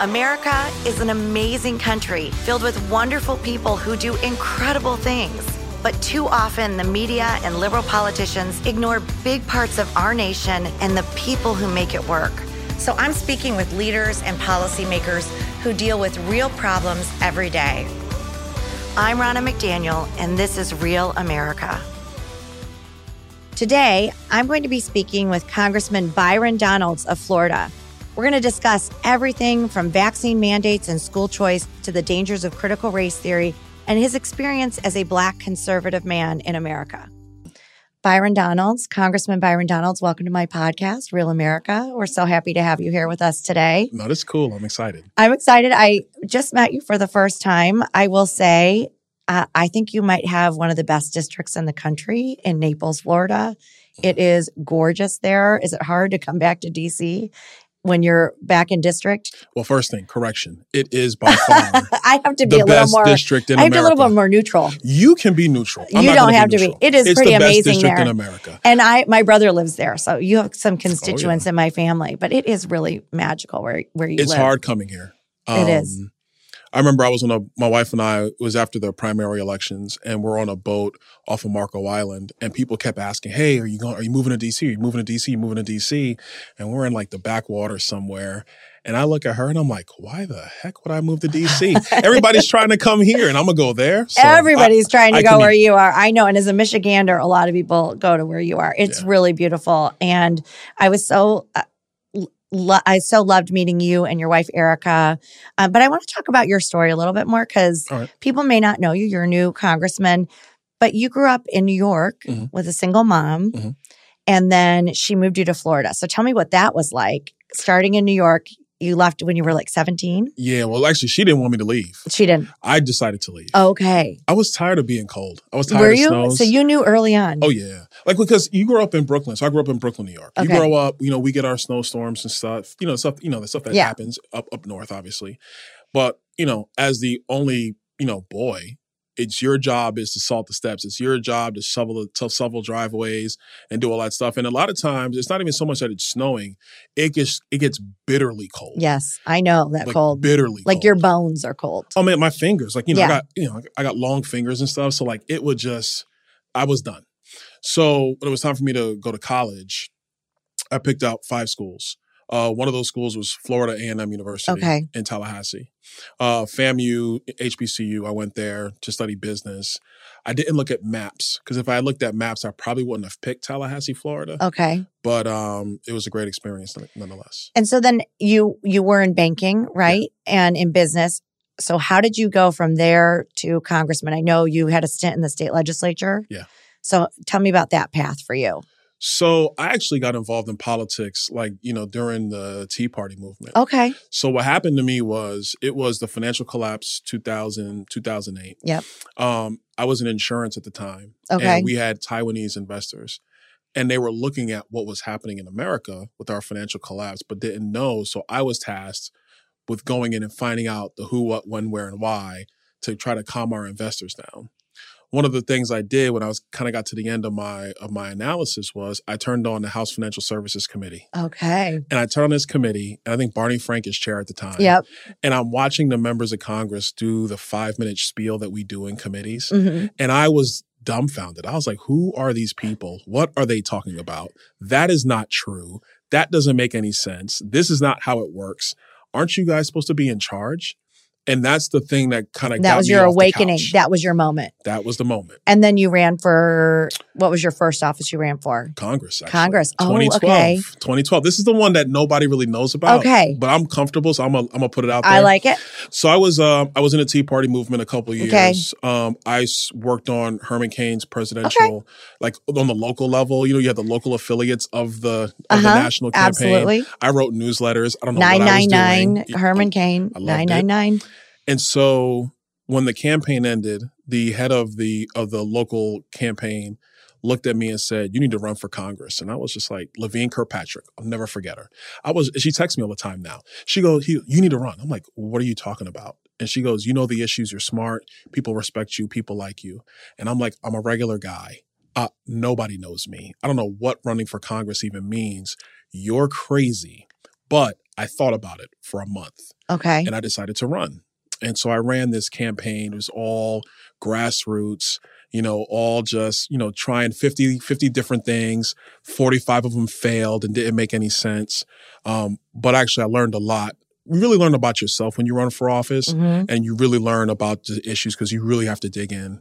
America is an amazing country filled with wonderful people who do incredible things. But too often, the media and liberal politicians ignore big parts of our nation and the people who make it work. So I'm speaking with leaders and policymakers who deal with real problems every day. I'm Ronna McDaniel, and this is Real America. Today, I'm going to be speaking with Congressman Byron Donalds of Florida. We're going to discuss everything from vaccine mandates and school choice to the dangers of critical race theory and his experience as a Black conservative man in America. Byron Donalds, Congressman Byron Donalds, welcome to my podcast, Real America. We're so happy to have you here with us today. No, that's cool. I'm excited. I'm excited. I just met you for the first time. I will say, uh, I think you might have one of the best districts in the country in Naples, Florida. It is gorgeous there. Is it hard to come back to DC when you're back in district? Well, first thing, correction. It is by far I have to be the a little best more. district in I have to be a little bit more neutral. You can be neutral. I'm You don't have to be. It is it's pretty the best amazing district there. in America. And I, my brother lives there, so you have Oh, some constituents in my family. But it is really magical where where you It's live. hard coming here. It is. Um, I remember I was on a, my wife and I, it was after the primary elections, and we're on a boat off of Marco Island, and people kept asking, Hey, are you going, are you moving to DC? Are you moving to DC? Are you moving to DC? And we're in like the backwater somewhere. And I look at her and I'm like, why the heck would I move to DC? Everybody's trying to come here and I'm going to go there. So Everybody's trying to I go where you are. I know. And as a Michigander, a lot of people go to where you are. It's Yeah. really beautiful. And I was so, uh, lo- I so loved meeting you and your wife, Erica. Uh, but I want to talk about your story a little bit more because right. people may not know you. You're a new congressman, but you grew up in New York Mhm. with a single mom. Mhm. And then she moved you to Florida. So tell me what that was like. Starting in New York, you left when you were like 17. Yeah, well, actually, she didn't want me to leave. She didn't. I decided to leave. Okay. I was tired of being cold. I was tired Were of you? snows. So you knew early on. Oh yeah, like because you grew up in Brooklyn. So I grew up in Brooklyn, New York. You grow up, you know, we get our snowstorms and stuff. You know, stuff. You know, the stuff that Yeah. happens up up north, obviously. But you know, as the only you know boy, it's your job is to salt the steps. It's your job to shovel the to shovel driveways and do all that stuff. And a lot of times, it's not even so much that it's snowing; it gets it gets bitterly cold. Yes, I know that like cold. bitterly. Like cold. your bones are cold. Oh man, my fingers, like you know, Yeah. I got you know, I got long fingers and stuff. So like it would just, I was done. So when it was time for me to go to college, I picked out five schools. Uh, one of those schools was Florida A and M University Okay. in Tallahassee. Uh, FAMU, HBCU. I went there to study business. I didn't look at maps because if I looked at maps, I probably wouldn't have picked Tallahassee, Florida. Okay. But um, it was a great experience nonetheless. And so then you you were in banking, right? And in business. So how did you go from there to congressman? I know you had a stint in the state legislature. Yeah. So tell me about that path for you. So I actually got involved in politics, like you know, during the Tea Party movement. Okay. So what happened to me was it was the financial collapse 2000 2008. Yep. Um I was in insurance at the time Okay. and we had Taiwanese investors and they were looking at what was happening in America with our financial collapse but didn't know so I was tasked with going in and finding out the who what when where and why to try to calm our investors down. One of the things I did when I was kind of got to the end of my of my analysis was I turned on the House Financial Services Committee. Okay. And I turned on this committee, and I think Barney Frank is chair at the time. Yep. And I'm watching the members of Congress do the five minute spiel that we do in committees. hmm And I was dumbfounded. I was like, who are these people? What are they talking about? That is not true. That doesn't make any sense. This is not how it works. Aren't you guys supposed to be in charge? And that's the thing that kind of That was your awakening. That was your moment. that was the moment. And then you ran for what was your first office you ran for? Congress. Actually. Congress. Oh, 2012. okay. 2012. This is the one that nobody really knows about. Okay. But I'm comfortable, so I'm gonna I'm gonna put it out there. I like it. So I was um I was in the Tea Party movement a couple of years. Okay. Um, I worked on Herman Cain's presidential, like on the local level. You know, you have the local affiliates of the of Uh-huh. the national campaign. Absolutely. I wrote newsletters. I don't know Nine what I was doing. nine Herman Cain. Nine nine nine. And so when the campaign ended, the head of the of the local campaign looked at me and said, "You need to run for Congress." And I was just like, Levine Kirkpatrick. I'll never forget her. I was. She texts me all the time now. She goes, "You you need to run." I'm like, "What are you talking about?" And she goes, "You know the issues. You're smart. People respect you. People like you." And I'm like, "I'm a regular guy. Uh, nobody knows me. I don't know what running for Congress even means. You're crazy." But I thought about it for a month Okay. and I decided to run. And so I ran this campaign. It was all grassroots, you know, all just, you know, trying 50, 50 different things. 45 of them failed and didn't make any sense. Um, but actually, I learned a lot. You really learn about yourself when you run for office mm-hmm. and you really learn about the issues because you really have to dig in.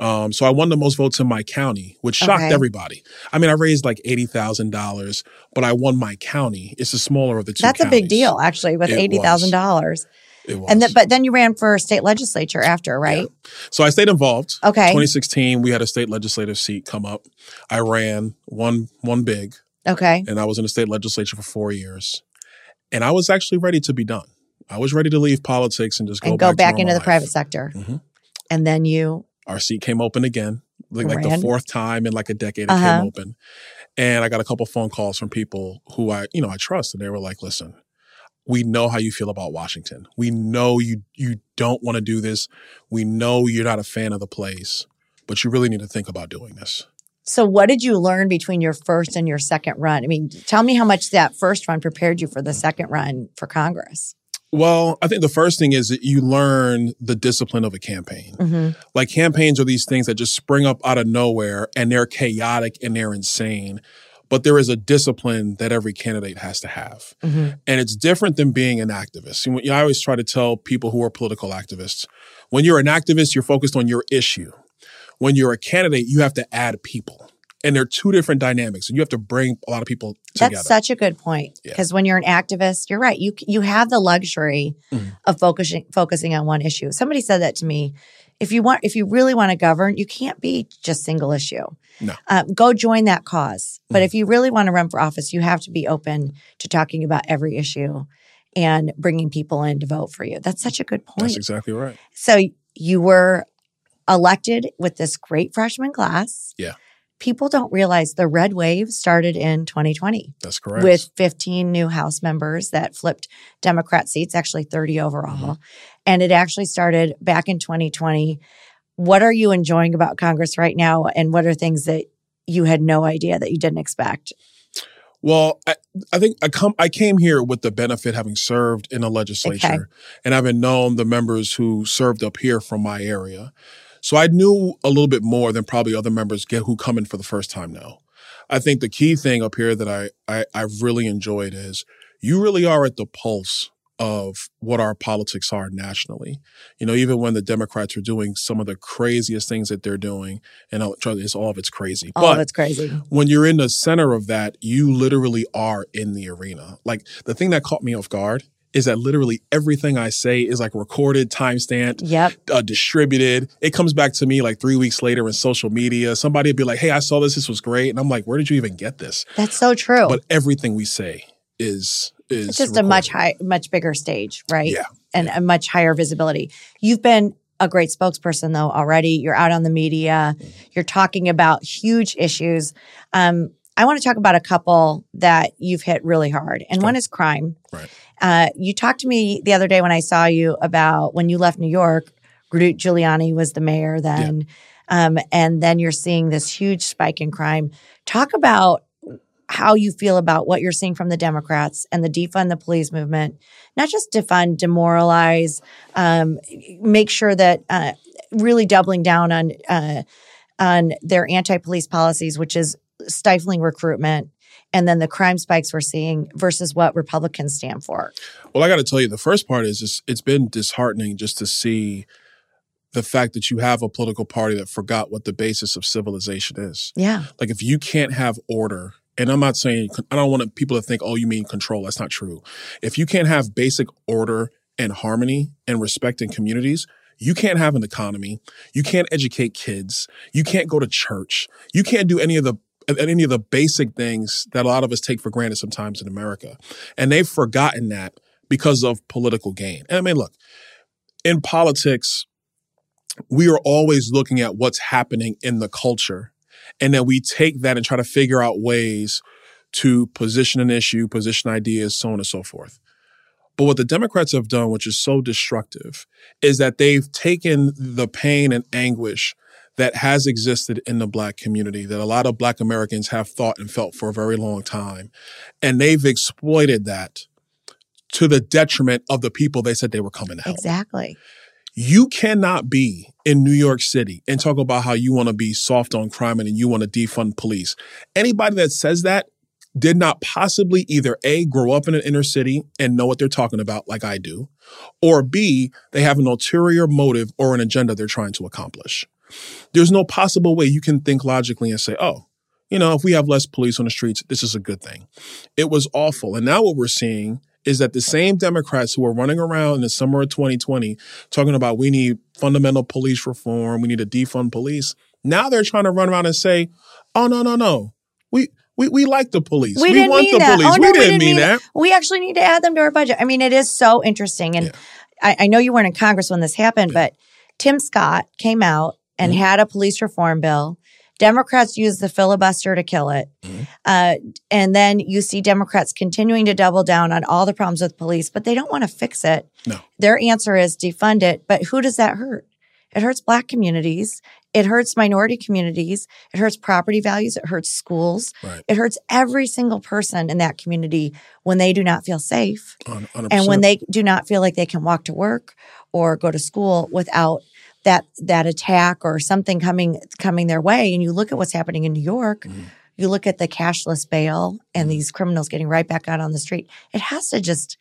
Um, so I won the most votes in my county, which shocked okay. everybody. I mean, I raised like $80,000, but I won my county. It's the smaller of the two. That's counties. a big deal, actually, with $80,000. And then, but then you ran for state legislature after, right? So I stayed involved. Okay. 2016, we had a state legislative seat come up. I ran one one big, Okay. and I was in the state legislature for four years. And I was actually ready to be done. I was ready to leave politics and just go and go back, back to into the life. private sector. Mhm. And then you, Our seat came open again, like, like the fourth time in like a decade it Uh-huh. came open. And I got a couple phone calls from people who I, you know, I trust, and they were like, "Listen, we know how you feel about Washington. We know you you don't want to do this. We know you're not a fan of the place, but you really need to think about doing this." so what did you learn between your first and your second run? I mean, tell me how much that first run prepared you for the second run for Congress. Well, I think the first thing is that you learn the discipline of a campaign. hmm Like campaigns are these things that just spring up out of nowhere and they're chaotic and they're insane. But there is a discipline that every candidate has to have. hmm And it's different than being an activist. You know, I always try to tell people who are political activists when you're an activist, you're focused on your issue. When you're a candidate, you have to add people. And they're two different dynamics, and you have to bring a lot of people together. That's such a good point Yeah. because when you're an activist, you're right. You you have the luxury Mhm. of focusing focusing on one issue. Somebody said that to me. If you want, if you really want to govern, you can't be just single issue. No. Um, go join that cause. But if you really want to run for office, you have to be open to talking about every issue and bringing people in to vote for you. That's such a good point. That's exactly right. So you were elected with this great freshman class. Yeah. People don't realize the red wave started in 2020 That's correct. with 15 new House members that flipped Democrat seats, actually 30 overall. Mm-hmm. And it actually started back in 2020. What are you enjoying about Congress right now? And what are things that you had no idea that you didn't expect? Well, I, I think I come I came here with the benefit having served in the legislature Okay. and having known the members who served up here from my area. So I knew a little bit more than probably other members get who come in for the first time now. I think the key thing up here that I, I I've really enjoyed is you really are at the pulse of what our politics are nationally. You know, even when the Democrats are doing some of the craziest things that they're doing, and it's all of it's crazy. All but of it's crazy. when you're in the center of that, you literally are in the arena. Like the thing that caught me off guard is that literally everything I say is like recorded, timestamped, Yep. uh, distributed. It comes back to me like three weeks later in social media. Somebody would be like, "Hey, I saw this. This was great," and I'm like, "Where did you even get this?" That's so true. But everything we say is is it's just a much recorded. high, much bigger stage, right? Yeah. And a much higher visibility. You've been a great spokesperson though already. You're out on the media. Mm-hmm. You're talking about huge issues. Um, I want to talk about a couple that you've hit really hard, and Okay. one is crime. Right. Uh, you talked to me the other day when I saw you about when you left New York. Rudy Giuliani was the mayor then, um, and then you're seeing this huge spike in crime. Talk about how you feel about what you're seeing from the Democrats and the defund the police movement, not just defund, demoralize, um, make sure that uh, really doubling down on uh, on their anti-police policies, which is stifling recruitment, and then the crime spikes we're seeing versus what Republicans stand for. Well, I got to tell you, the first part is just, it's been disheartening just to see the fact that you have a political party that forgot what the basis of civilization is. Yeah, Like if you can't have order, and I'm not saying I don't want people to think, oh, you mean control. That's not true. If you can't have basic order and harmony and respect in communities, you can't have an economy. You can't educate kids. You can't go to church. You can't do any of the any of the basic things that a lot of us take for granted sometimes in America. And they've forgotten that because of political gain. And I mean, look, in politics, we are always looking at what's happening in the culture. And then we take that and try to figure out ways to position an issue, position ideas, so on and so forth. But what the Democrats have done, which is so destructive, is that they've taken the pain and anguish that has existed in the black community that a lot of black Americans have thought and felt for a very long time. And they've exploited that to the detriment of the people they said they were coming to help. Exactly. You cannot be in New York City and talk about how you want to be soft on crime and you want to defund police. Anybody that says that did not possibly either A, grow up in an inner city and know what they're talking about like I do, or B, they have an ulterior motive or an agenda they're trying to accomplish. There's no possible way you can think logically and say, oh, you know, if we have less police on the streets, this is a good thing. It was awful. And now what we're seeing is that the same Democrats who were running around in the summer of 2020 talking about we need fundamental police reform, we need to defund police, now they're trying to run around and say, oh, no, no, no. We, we, we like the police. We, We, didn't want the that. police. Oh, no, we, didn't mean that. We actually need to add them to our budget. I mean, it is so interesting. And Yeah. I, I know you weren't in Congress when this happened, but Tim Scott came out and Mhm. had a police reform bill. Democrats used the filibuster to kill it. Mhm. Uh, and then you see Democrats continuing to double down on all the problems with police, but they don't want to fix it. No. Their answer is defund it. But who does that hurt? It hurts Black communities. It hurts minority communities. It hurts property values. It hurts schools. Right. It hurts every single person in that community when they do not feel safe 100%. and when they do not feel like they can walk to work or go to school without that that attack or something coming coming their way and you look at what's happening in New York Mhm. you look at the cashless bail and these criminals getting right back out on the street it has to just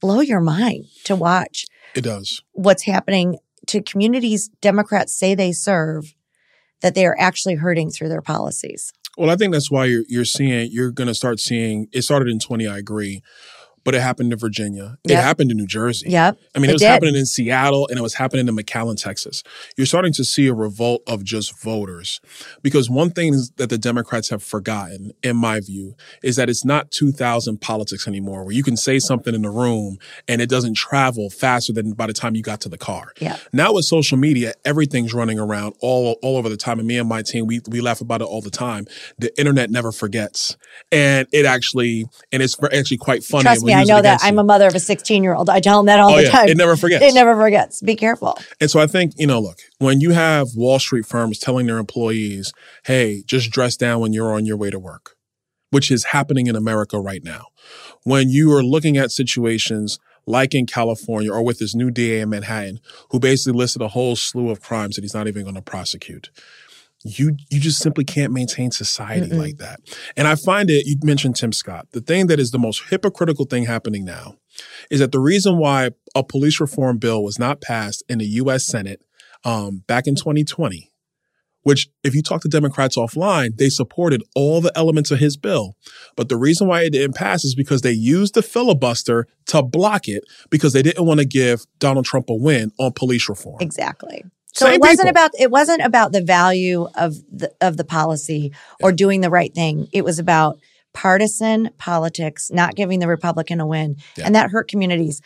blow your mind to watch it does. what's happening to communities Democrats say they serve that they are actually hurting through their policies Well, I think that's why you're you're seeing you're going to start seeing. It started in 20. I agree, but it happened in Virginia. It happened in New Jersey. yep I mean, It it was did. happening in Seattle and it was happening in McAllen, Texas. You're starting to see a revolt of just voters because one thing that the Democrats have forgotten, in my view, is that it's not 2000 politics anymore where you can say something in the room and it doesn't travel faster than by the time you got to the car. Yep. Now with social media, everything's running around all, all over the time. And me and my team, we, we laugh about it all the time. The internet never forgets. And it actually, and it's actually quite funny. trust when me I know that I'm a mother of a 16 year old I tell them that all Oh the yeah, time it never forgets. it never forgets be careful And so I think, you know, look, when you have Wall Street firms telling their employees, hey, just dress down when you're on your way to work, which is happening in America right now. When you are looking at situations like in California or with this new DA in Manhattan, who basically listed a whole slew of crimes that he's not even going to prosecute. You you just simply can't maintain society Mm-mm. like that. And I find it, you mentioned Tim Scott. The thing that is the most hypocritical thing happening now is that the reason why a police reform bill was not passed in the US Senate um, back in 2020, which if you talk to Democrats offline, they supported all the elements of his bill. But the reason why it didn't pass is because they used the filibuster to block it because they didn't want to give Donald Trump a win on police reform. Exactly. So Same it wasn't people. about it wasn't about the value of the of the policy or doing the right thing. It was about partisan politics, not giving the Republican a win, Yeah. and that hurt communities.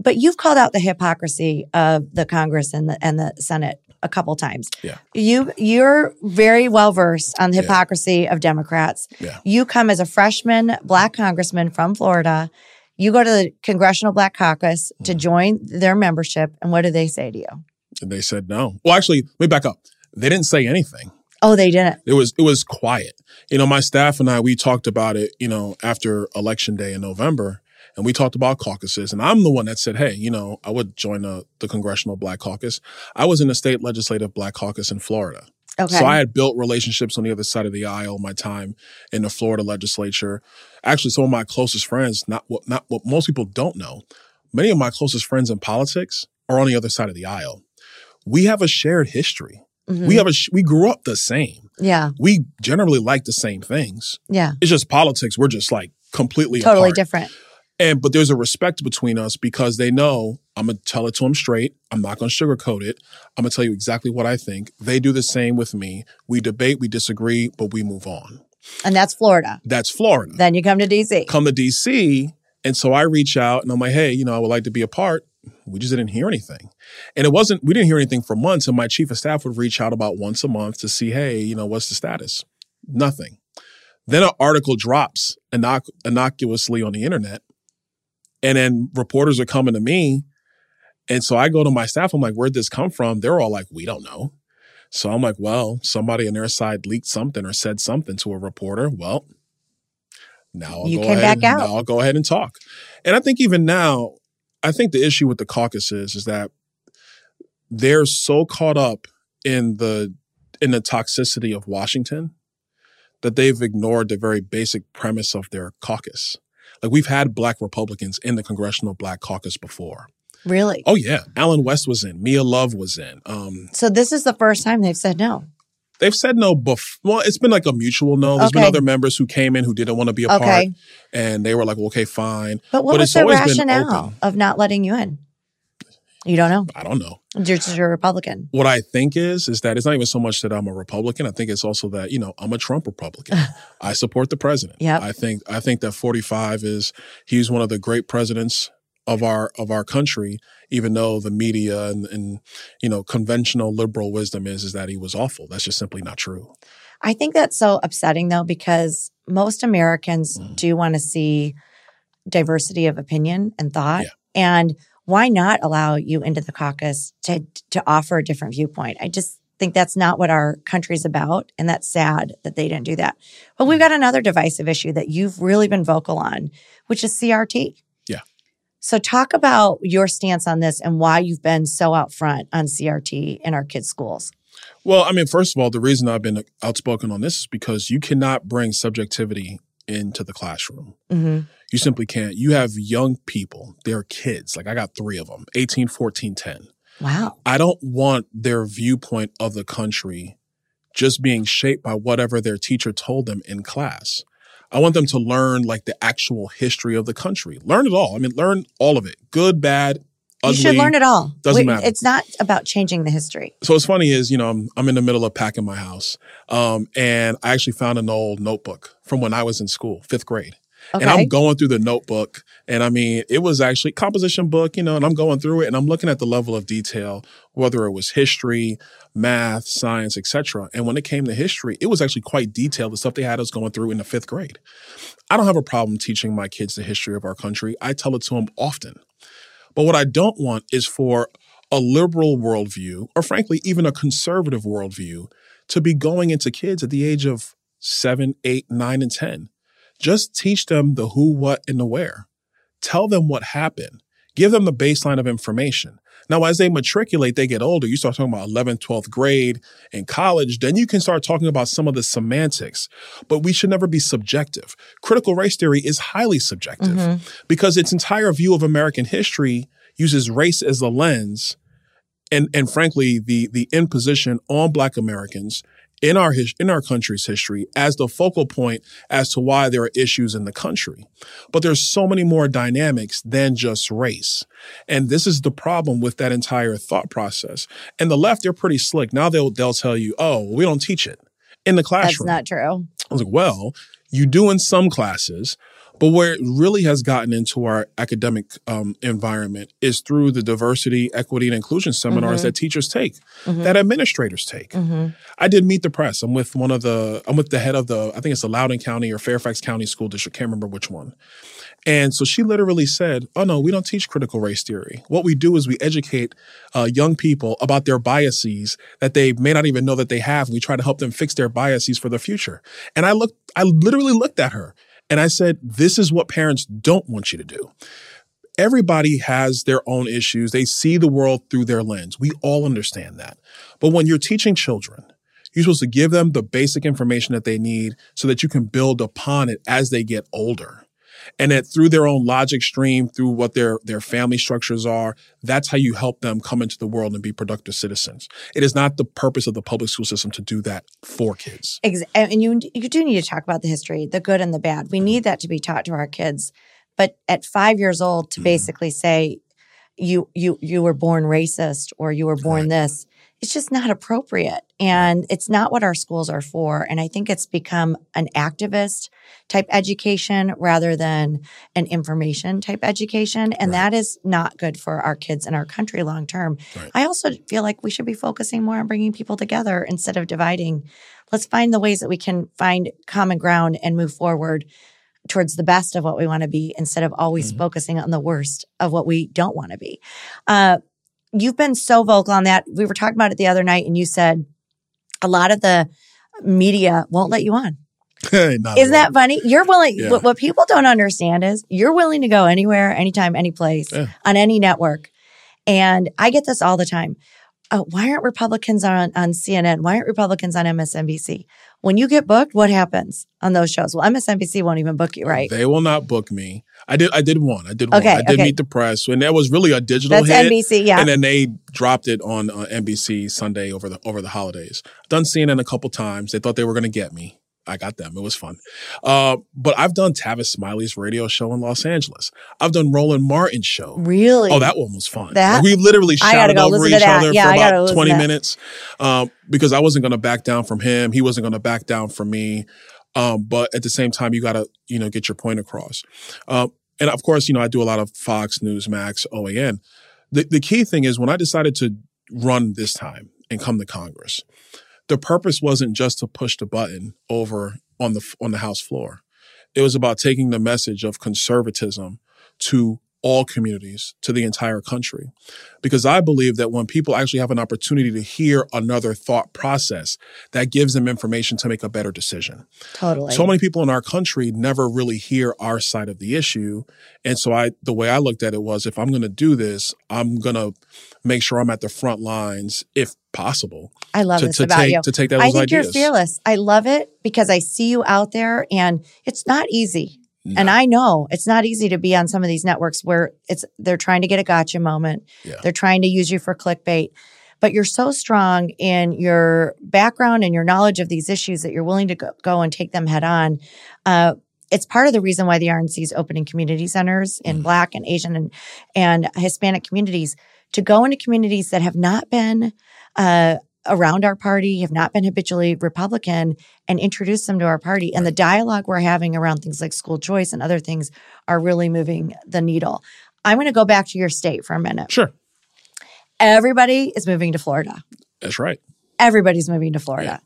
But you've called out the hypocrisy of the Congress and the and the Senate a couple times. Yeah. You you're very well versed on the Yeah. hypocrisy of Democrats. Yeah. You come as a freshman black congressman from Florida. You go to the Congressional Black Caucus to Mm-hmm. join their membership, and what do they say to you? And they said no. Well, actually, let me back up. They didn't say anything. Oh, they didn't. It was it was quiet. You know, my staff and I we talked about it, you know, after election day in November, and we talked about caucuses. And I'm the one that said, "Hey, you know, I would join the, the Congressional Black Caucus." I was in the state legislative Black Caucus in Florida, Okay. so I had built relationships on the other side of the aisle. My time in the Florida legislature, actually, some of my closest friends, not what not what most people don't know, many of my closest friends in politics are on the other side of the aisle. We have a shared history. Mhm. We have a sh- we grew up the same yeah, we generally like the same things. yeah, It's just politics. We're just like completely totally apart. different. And but there's a respect between us because they know I'm gonna tell it to them straight. I'm not gonna sugarcoat it. I'm gonna tell you exactly what I think. They do the same with me. We debate, we disagree, but we move on. And that's Florida. That's Florida. Then you come to DC. Come to DC, and so I reach out and I'm like, hey, you know, I would like to be a part. We just didn't hear anything. And it wasn't, we didn't hear anything for months. And my chief of staff would reach out about once a month to see, hey, you know, what's the status? Nothing. Then an article drops innoc- innocuously on the internet. And then reporters are coming to me. And so I go to my staff. I'm like, where'd this come from? They're all like, we don't know. So I'm like, well, somebody on their side leaked something or said something to a reporter. Well, Now I'll You go came ahead, back out. Now I'll go ahead and talk. And I think even now, I think even now, I think the issue with the caucuses is, is that they're so caught up in the in the toxicity of Washington that they've ignored the very basic premise of their caucus. Like we've had black Republicans in the Congressional Black Caucus before. Really? Oh yeah, Allen West was in, Mia Love was in. Um, So this is the first time they've said no. They've said no before. Well, it's been like a mutual no. There's been other members who came in who didn't want to be a part, Okay. and they were like, well, "Okay, fine." But what But was the rationale of not letting you in? You don't know. I don't know. You're just a Republican. What I think is is that it's not even so much that I'm a Republican. I think it's also that you know I'm a Trump Republican. I support the president. Yeah. I think I think that 45 is he's one of the great presidents of our of our country. Even though the media and, and you know conventional liberal wisdom is is that he was awful. That's just simply not true. I think that's so upsetting though, because most Americans Mm. do want to see diversity of opinion and thought. Yeah. And why not allow you into the caucus to to offer a different viewpoint? I just think that's not what our country's about. And that's sad that they didn't do that. But Mm. we've got another divisive issue that you've really been vocal on, which is CRT. So talk about your stance on this and why you've been so out front on CRT in our kids' schools. Well, I mean, first of all, the reason I've been outspoken on this is because you cannot bring subjectivity into the classroom. hmm You simply can't. You have young people, they're kids. Like I got three of them 18, 14, 10. Wow. I don't want their viewpoint of the country just being shaped by whatever their teacher told them in class. I want them to learn like the actual history of the country. Learn it all. I mean, learn all of it good, bad, ugly. You should learn it all. Doesn't We- matter. It's not about changing the history. So what's funny is, you know, I'm, I'm in the middle of packing my house. Um, and I actually found an old notebook from when I was in school, fifth grade. Okay. And I'm going through the notebook. And I mean, it was actually composition book, you know, and I'm going through it and I'm looking at the level of detail, whether it was history, math, science, etc. And when it came to history, it was actually quite detailed, the stuff they had us going through in the fifth grade. I don't have a problem teaching my kids the history of our country. I tell it to them often. But what I don't want is for a liberal worldview, or frankly, even a conservative worldview, to be going into kids at the age of seven, eight, nine, and 10. Just teach them the who, what, and the where. Tell them what happened. Give them the baseline of information. Now, as they matriculate, they get older. You start talking about 11th, 12th grade and college, then you can start talking about some of the semantics. But we should never be subjective. Critical race theory is highly subjective mm-hmm. because its entire view of American history uses race as the lens and and frankly the the imposition on black Americans in our his, in our country's history as the focal point as to why there are issues in the country. But there's so many more dynamics than just race. And this is the problem with that entire thought process. And the left they're pretty slick. Now they'll they'll tell you, "Oh, we don't teach it." In the classroom." That's not true. I was like, well, you do in some classes, but where it really has gotten into our academic um, environment is through the diversity, equity, and inclusion seminars Mhm. that teachers take, Mhm. that administrators take. Mhm. I did meet the press. I'm with one of the, I'm with the head of the, I think it's the Loudoun County or Fairfax County School District. Can't remember which one. And so she literally said, Oh, no, we don't teach critical race theory. What we do is we educate uh, young people about their biases that they may not even know that they have. We try to help them fix their biases for the future. And I looked, I literally looked at her and I said, This is what parents don't want you to do. Everybody has their own issues. They see the world through their lens. We all understand that. But when you're teaching children, you're supposed to give them the basic information that they need so that you can build upon it as they get older. And that through their own logic stream, through what their, their family structures are, that's how you help them come into the world and be productive citizens. It is not the purpose of the public school system to do that for kids. And you you do need to talk about the history, the good and the bad. We need that to be taught to our kids. But at five years old, to Mhm. basically say you you you were born racist or you were born this, it's just not appropriate, and it's not what our schools are for. And I think it's become an activist type education rather than an information type education, and Right. that is not good for our kids and our country long term. Right. I also feel like we should be focusing more on bringing people together instead of dividing let's find the ways that we can find common ground and move forward towards the best of what we want to be instead of always Mhm. focusing on the worst of what we don't want to be. Uh, you've been so vocal on that. We were talking about it the other night, and you said a lot of the media won't let you on. Isn't that funny? You're willing. Yeah. What, what people don't understand is you're willing to go anywhere, anytime, any place Yeah. on any network. And I get this all the time. Uh, why aren't Republicans on, on CNN? Why aren't Republicans on MSNBC? When you get booked, what happens on those shows? Well, MSNBC won't even book you, right? They will not book me. I did. I did one. I did one. Okay, I did okay. meet the press, and that was really a digital That's hit. NBC, yeah. And then they dropped it on uh, NBC Sunday over the over the holidays. Done CNN a couple times. They thought they were going to get me. I got them. It was fun. Uh, but I've done Tavis Smiley's radio show in Los Angeles. I've done Roland Martin's show. really? Oh, that one was fun. Like, we literally shouted go over each other Yeah, for about 20 minutes um, because I wasn't going to back down from him. He wasn't going to back down from me. Um, but at the same time, you got to, you know, get your point across. Um, and of course, you know, I do a lot of Fox, Newsmax, OAN. The, the key thing is when I decided to run this time and come to Congress, the purpose wasn't just to push the button over on the on the House floor. It was about taking the message of conservatism to all communities, to the entire country. Because I believe that when people actually have an opportunity to hear another thought process, that gives them information to make a better decision. totally. So many people in our country never really hear our side of the issue. And so I the way I looked at it was if I'm going to do this, I'm going to make sure I'm at the front lines if possible I love to, this to about take you. to take those I think ideas. you're fearless. I love it because I see you out there and it's not easy. No. And I know it's not easy to be on some of these networks where it's they're trying to get a gotcha moment. Yeah. They're trying to use you for clickbait. But you're so strong in your background and your knowledge of these issues that you're willing to go, go and take them head on. Uh, it's part of the reason why the RNC is opening community centers in Mhm. Black and Asian and, and Hispanic communities to go into communities that have not been uh, around our party, have not been habitually Republican, and introduce them to our party. And the dialogue we're having around things like school choice and other things are really moving the needle. I'm going to go back to your state for a minute. Sure. Everybody is moving to Florida. That's right. Everybody's moving to Florida.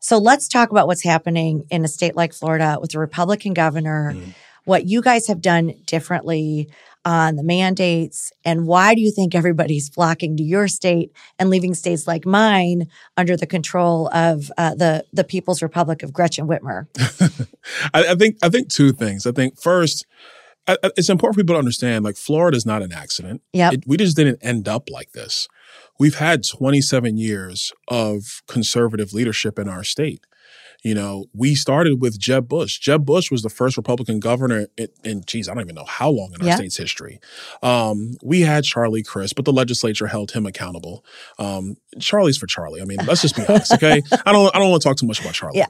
So let's talk about what's happening in a state like Florida with a Republican governor, Mhm. what you guys have done differently on the mandates, and why do you think everybody's flocking to your state and leaving states like mine under the control of uh, the the People's Republic of Gretchen Whitmer? I, I think I think two things. I think first, I, it's important for people to understand like Florida is not an accident. It, we just didn't end up like this. We've had 27 years of conservative leadership in our state. You know, we started with Jeb Bush. Jeb Bush was the first Republican governor in, in geez, I don't even know how long in our Yeah. state's history. Um, we had Charlie Crist, but the legislature held him accountable. Um, Charlie's for Charlie. I mean, let's just be honest, okay? I don't I don't want to talk too much about Charlie. Yeah.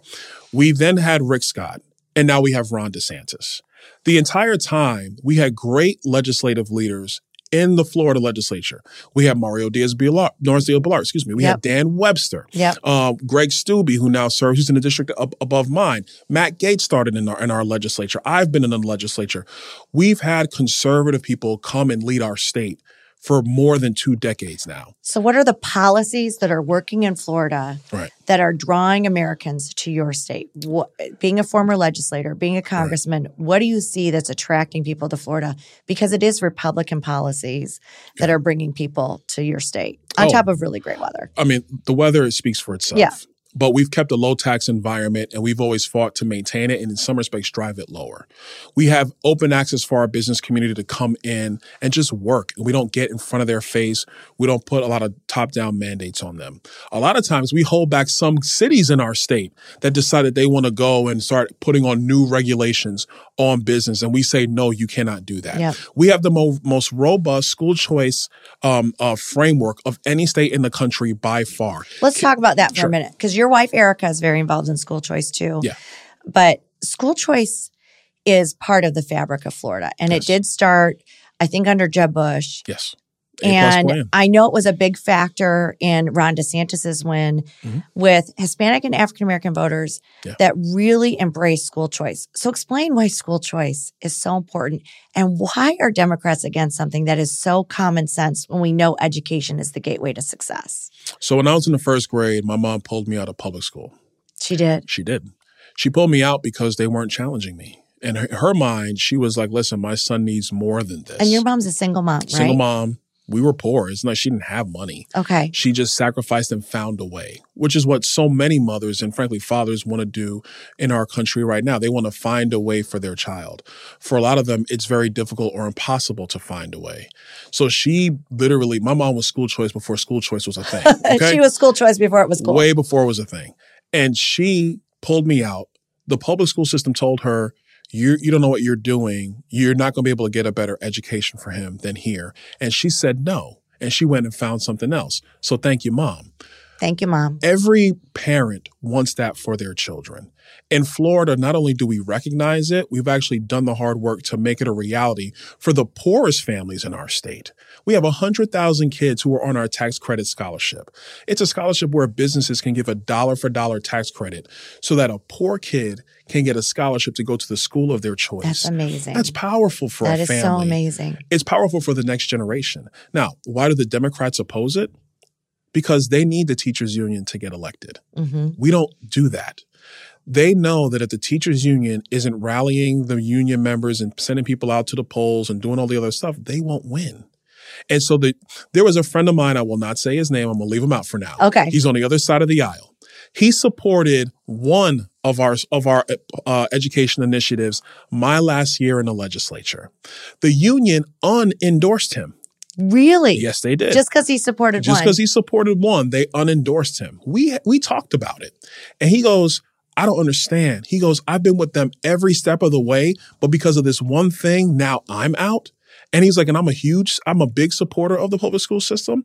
We then had Rick Scott, and now we have Ron DeSantis. The entire time, we had great legislative leaders in the Florida legislature. We have Mario Diaz-Balart, Norris Diaz-Balart, excuse me. We Yep. had Dan Webster. Yep. Uh, Greg Steube, who now serves, who's in the district up above mine. Matt Gaetz started in our in our legislature. I've been in the legislature. We've had conservative people come and lead our state for more than two decades now. So, what are the policies that are working in Florida Right. that are drawing Americans to your state? What, being a former legislator, being a congressman, what do you see that's attracting people to Florida? Because it is Republican policies that are bringing people to your state on Oh. top of really great weather. I mean, the weather speaks for itself. Yeah. But we've kept a low tax environment and we've always fought to maintain it and in some respects drive it lower. We have open access for our business community to come in and just work. We don't get in front of their face. We don't put a lot of top down mandates on them. A lot of times we hold back some cities in our state that decide that they want to go and start putting on new regulations on business. And we say, no, you cannot do that. Yep. We have the mo- most robust school choice um, uh, framework of any state in the country by far. Let's talk about that for Sure. a minute because your wife, Erica, is very involved in school choice too. Yeah. But school choice is part of the fabric of Florida. And Yes. it did start, I think, under Jeb Bush. Yes. And. I know it was a big factor in Ron DeSantis's win Mhm. with Hispanic and African American voters Yeah. that really embrace school choice. So explain why school choice is so important and why are Democrats against something that is so common sense when we know education is the gateway to success? So when I was in the first grade, my mom pulled me out of public school. She did. She did. She pulled me out because they weren't challenging me. In her, her mind, she was like, listen, my son needs more than this. And your mom's a single mom, right? Single mom, We were poor. It's not she didn't have money. Okay. She just sacrificed and found a way, which is what so many mothers and frankly fathers want to do in our country right now. They want to find a way for their child. For a lot of them, it's very difficult or impossible to find a way. So she literally, my mom was school choice before school choice was a thing. Okay? she was school choice before it was cool. Way before it was a thing. And she pulled me out. The public school system told her, you you don't know what you're doing. You're not going to be able to get a better education for him than here. And she said no. And she went and found something else. So thank you, mom. Thank you, mom. Every parent wants that for their children. In Florida, not only do we recognize it, we've actually done the hard work to make it a reality for the poorest families in our state. We have 100,000 kids who are on our tax credit scholarship. It's a scholarship where businesses can give a dollar for dollar tax credit so that a poor kid can get a scholarship to go to the school of their choice. That's amazing. That's powerful for that a is family. so amazing. It's powerful for the next generation. Now, why do the Democrats oppose it? Because they need the teachers union to get elected. hmm We don't do that. They know that if the teachers union isn't rallying the union members and sending people out to the polls and doing all the other stuff, they won't win. And so the, there was a friend of mine, I will not say his name, I'm going to leave him out for now. Okay. He's on the other side of the aisle. He supported one of our of our uh, education initiatives my last year in the legislature. The union unendorsed him. Really? Yes, they did. Just because he supported Just because he supported one, they unendorsed him. We we talked about it, and he goes, "I don't understand." He goes, "I've been with them every step of the way, but because of this one thing, now I'm out." And he's like, "And I'm a huge, I'm a big supporter of the public school system."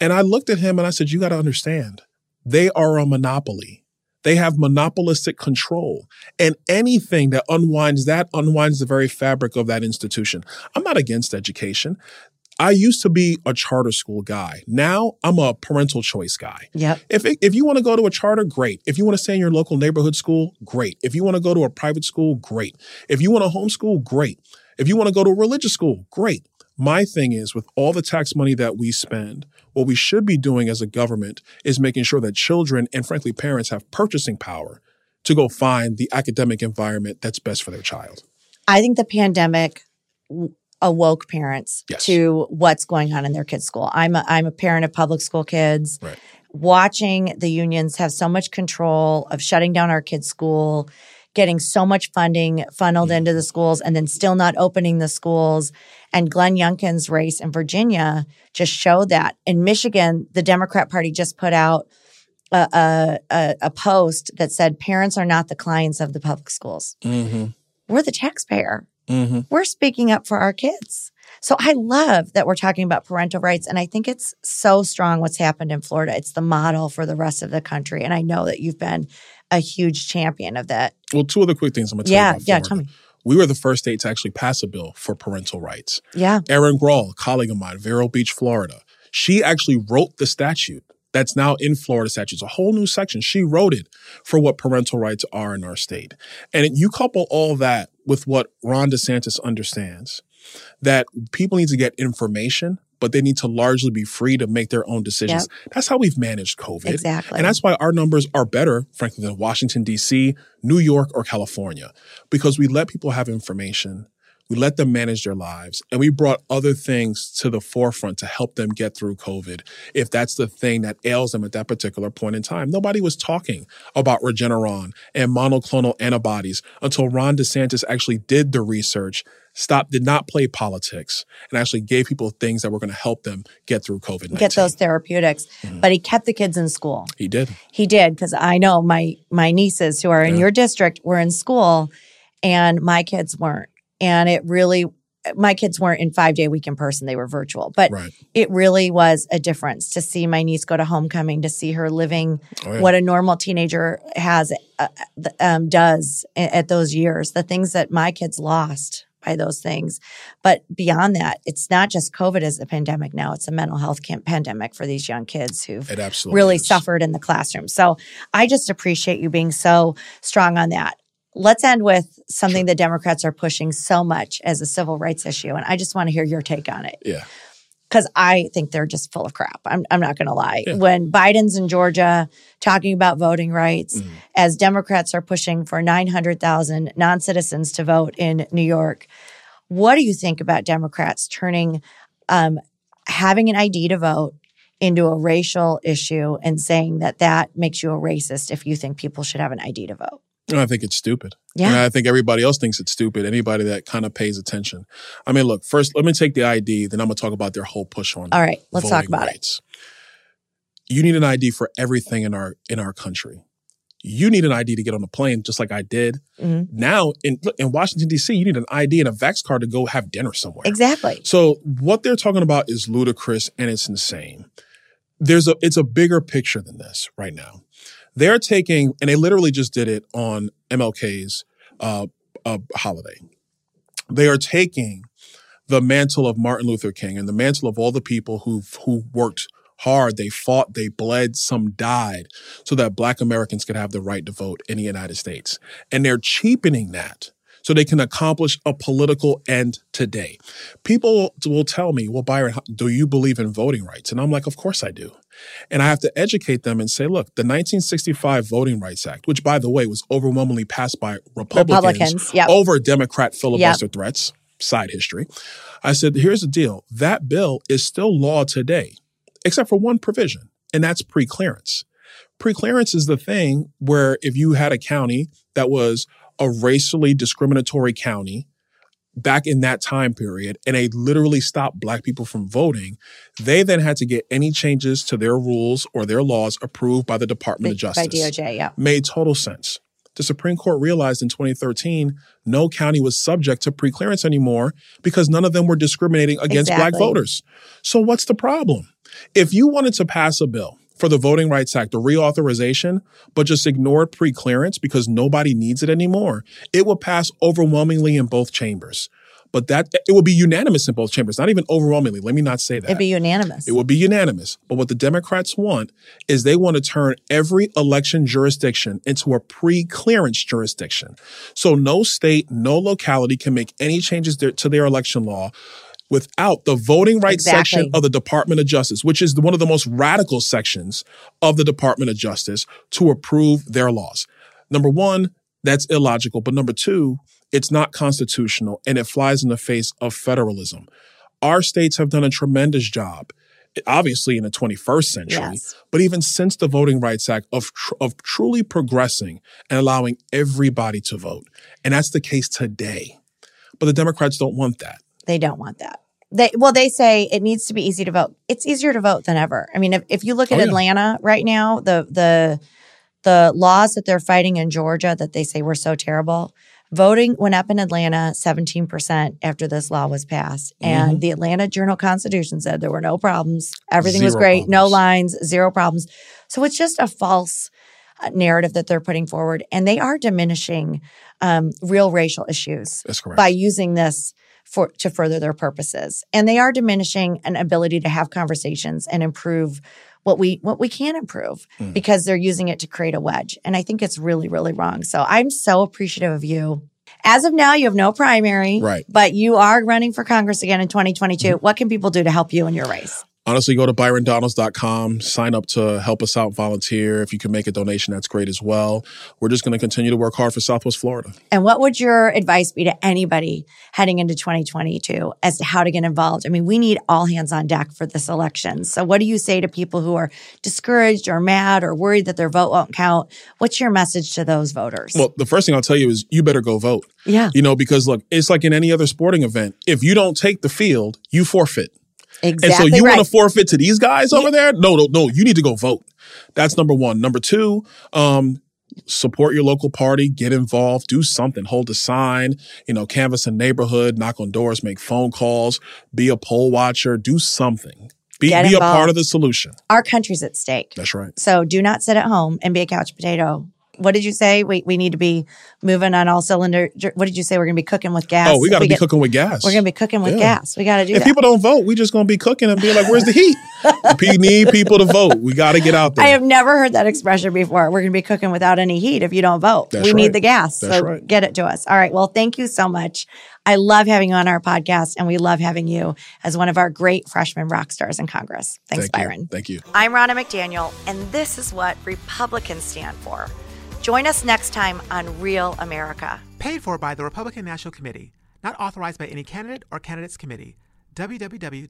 And I looked at him and I said, "You got to understand, they are a monopoly." They have monopolistic control. And anything that unwinds that unwinds the very fabric of that institution. I'm not against education. I used to be a charter school guy. Now I'm a parental choice guy. Yep. If, if you want to go to a charter, great. If you want to stay in your local neighborhood school, great. If you want to go to a private school, great. If you want to homeschool, great. If you want to go to a religious school, great. My thing is with all the tax money that we spend, what we should be doing as a government is making sure that children and frankly parents have purchasing power to go find the academic environment that's best for their child. I think the pandemic awoke parents Yes. to what's going on in their kids' school. I'm a, I'm a parent of public school kids. Right. Watching the unions have so much control of shutting down our kids' school, getting so much funding funneled Mm-hmm. into the schools, and then still not opening the schools. And Glenn Youngkin's race in Virginia just showed that. In Michigan, the Democrat Party just put out a, a, a, a post that said parents are not the clients of the public schools. Mm-hmm. We're the taxpayer Mm-hmm. we're speaking up for our kids. So I love that we're talking about parental rights. And I think it's so strong what's happened in Florida. It's the model for the rest of the country. And I know that you've been a huge champion of that. Well, two other quick things I'm going to tell Yeah. you about Yeah. Florida. Tell me. We were the first state to actually pass a bill for parental rights. Yeah. Erin Grall, a colleague of mine, Vero Beach, Florida, she actually wrote the statute that's now in Florida statutes, a whole new section. She wrote it for what parental rights are in our state. And you couple all that with what Ron DeSantis understands that people need to get information, but they need to largely be free to make their own decisions. That's how we've managed COVID. Exactly. And that's why our numbers are better, frankly, than Washington, D.C., New York, or California, because we let people have information. We let them manage their lives and we brought other things to the forefront to help them get through COVID. If that's the thing that ails them at that particular point in time, nobody was talking about Regeneron and monoclonal antibodies until Ron DeSantis actually did the research, stopped, did not play politics, and actually gave people things that were going to help them get through COVID Get those therapeutics. Mm-hmm. But he kept the kids in school. He did. He did because I know my my nieces who are in Yeah. your district were in school, and my kids weren't. And it really, my kids weren't in five day week in person; they were virtual. But Right. it really was a difference to see my niece go to homecoming, to see her living Oh, yeah. what a normal teenager has uh, um, does at those years. The things that my kids lost by those things, but beyond that, it's not just COVID as a pandemic. Now it's a mental health camp pandemic for these young kids who've really is. suffered in the classroom. So I just appreciate you being so strong on that. Let's end with something the Democrats are pushing so much as a civil rights issue. And I just want to hear your take on it Yeah. because I think they're just full of crap. I'm, I'm not going to lie. Yeah. When Biden's in Georgia talking about voting rights, Mhm. as Democrats are pushing for 900,000 non citizens to vote in New York, what do you think about Democrats turning um, having an ID to vote into a racial issue and saying that that makes you a racist if you think people should have an ID to vote. I think it's stupid. Yeah. And I think everybody else thinks it's stupid. Anybody that kind of pays attention. I mean, look, first, let me take the ID, then I'm going to talk about their whole push on All right, let's talk about rights. You need an ID for everything in our in our country. You need an ID to get on a plane, just like I did. it. Mhm. Now in in Washington D.C., you need an ID and a Vax card to go have dinner somewhere. Exactly. So what they're talking about is ludicrous and it's insane. There's a it's a bigger picture than this right now. They're taking and they literally just did it on MLK's uh, uh, holiday. They are taking the mantle of Martin Luther King and the mantle of all the people who who worked hard, they fought, they bled, some died, so that Black Americans could have the right to vote in the United States, and they're cheapening that so they can accomplish a political end today. People will tell me, well, Byron, do you believe in voting rights? And I'm like, of course I do. And I have to educate them and say, look, the 1965 Voting Rights Act, which by the way was overwhelmingly passed by Republicans, Republicans, yep. over Democrat filibuster threats, side history. I said, here's the deal. That bill is still law today, except for one provision, and that's pre-clearance. Pre-clearance is the thing where if you had a county that was a racially discriminatory county back in that time period and they literally stopped black people from voting, they then had to get any changes to their rules or their laws approved by the Department of Justice. By DOJ, yeah. Made total sense. The Supreme Court realized in 2013 no county was subject to preclearance anymore because none of them were discriminating against black voters. So what's the problem? If you wanted to pass a bill for the Voting Rights Act, the reauthorization, but just ignored preclearance because nobody needs it anymore, it would pass overwhelmingly in both chambers. But that it would be unanimous in both chambers, not even overwhelmingly. Let me not say that. It'd be unanimous. It would be unanimous. But what the Democrats want is they want to turn every election jurisdiction into a pre-clearance jurisdiction. So no state, no locality can make any changes there- to their election law without the voting rights section of the Department of Justice, which is one of the most radical sections of the Department of Justice to approve their laws. Number one, that's illogical. But number two, it's not constitutional and it flies in the face of federalism. Our states have done a tremendous job, obviously in the 21st century, Yes. but even since the Voting Rights Act, of, tr- of truly progressing and allowing everybody to vote. And that's the case today. But the Democrats don't want that. They don't want that. They well, they say it needs to be easy to vote. It's easier to vote than ever. I mean, if, if you look at Oh, yeah. Atlanta right now, the the the laws that they're fighting in Georgia that they say were so terrible, voting went up in Atlanta 17% after this law was passed. Mm-hmm. And the Atlanta Journal Constitution said there were no problems. Everything was Zero great, no lines, zero problems. So it's just a false uh, narrative that they're putting forward. And they are diminishing um, real racial issues by using this for to further their purposes. And they are diminishing an ability to have conversations and improve what we what we can improve Mm. because they're using it to create a wedge. And I think it's really, really wrong. So I'm so appreciative of you. As of now, you have no primary, Right. But you are running for Congress again in 2022. What can people do to help you in your race? Honestly, go to ByronDonalds.com, sign up to help us out, volunteer. If you can make a donation, that's great as well. We're just going to continue to work hard for Southwest Florida. And what would your advice be to anybody heading into 2022 as to how to get involved? I mean, we need all hands on deck for this election. So, what do you say to people who are discouraged or mad or worried that their vote won't count? What's your message to those voters? Well, the first thing I'll tell you is you better go vote. yeah, You know, because look, it's like in any other sporting event. If you don't take the field, you forfeit. Exactly. And so you right. want to forfeit to these guys over there? No, no, no. You need to go vote. That's number one. Number two, um, support your local party, get involved, do something, hold a sign, you know, canvass a neighborhood, knock on doors, make phone calls, be a poll watcher, do something. Be, be a part of the solution. Our country's at stake. That's right. So, do not sit at home and be a couch potato. What did you say? We, we need to be moving on all cylinder. What did you say? We're going to be cooking with gas. Oh, we got to If be get- cooking with gas. We're going to be cooking with Yeah. gas. We got to do if that. people don't vote, we just gonna be cooking and be like, "Where's the heat?" we need people to vote. We got to get out there. I have never heard that expression before. We're going to be cooking without any heat if you don't vote. That's we need the gas. That's so right. get it to us. All right. Well, thank you so much. I love having you on our podcast, and we love having you as one of our great freshman rock stars in Congress. Thanks, Thank you. Byron. Thank you. I'm Ronna McDaniel, and this is what Republicans stand for. Join us next time on Real America. Paid for by the Republican National Committee. Not authorized by any candidate or candidates committee. www.gop.com.